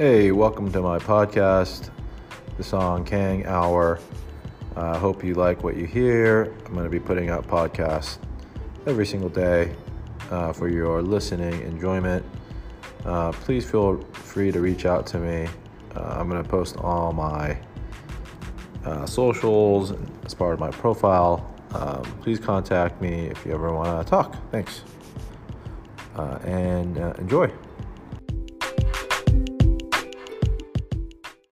Hey, welcome to my podcast, the Soung Kang Hour. I uh, hope you like what you hear. I'm going to be putting out podcasts every single day uh, for your listening enjoyment. Uh, please feel free to reach out to me. Uh, I'm going to post all my uh, socials as part of my profile. Um, please contact me if you ever want to talk. Thanks. Uh, and enjoy.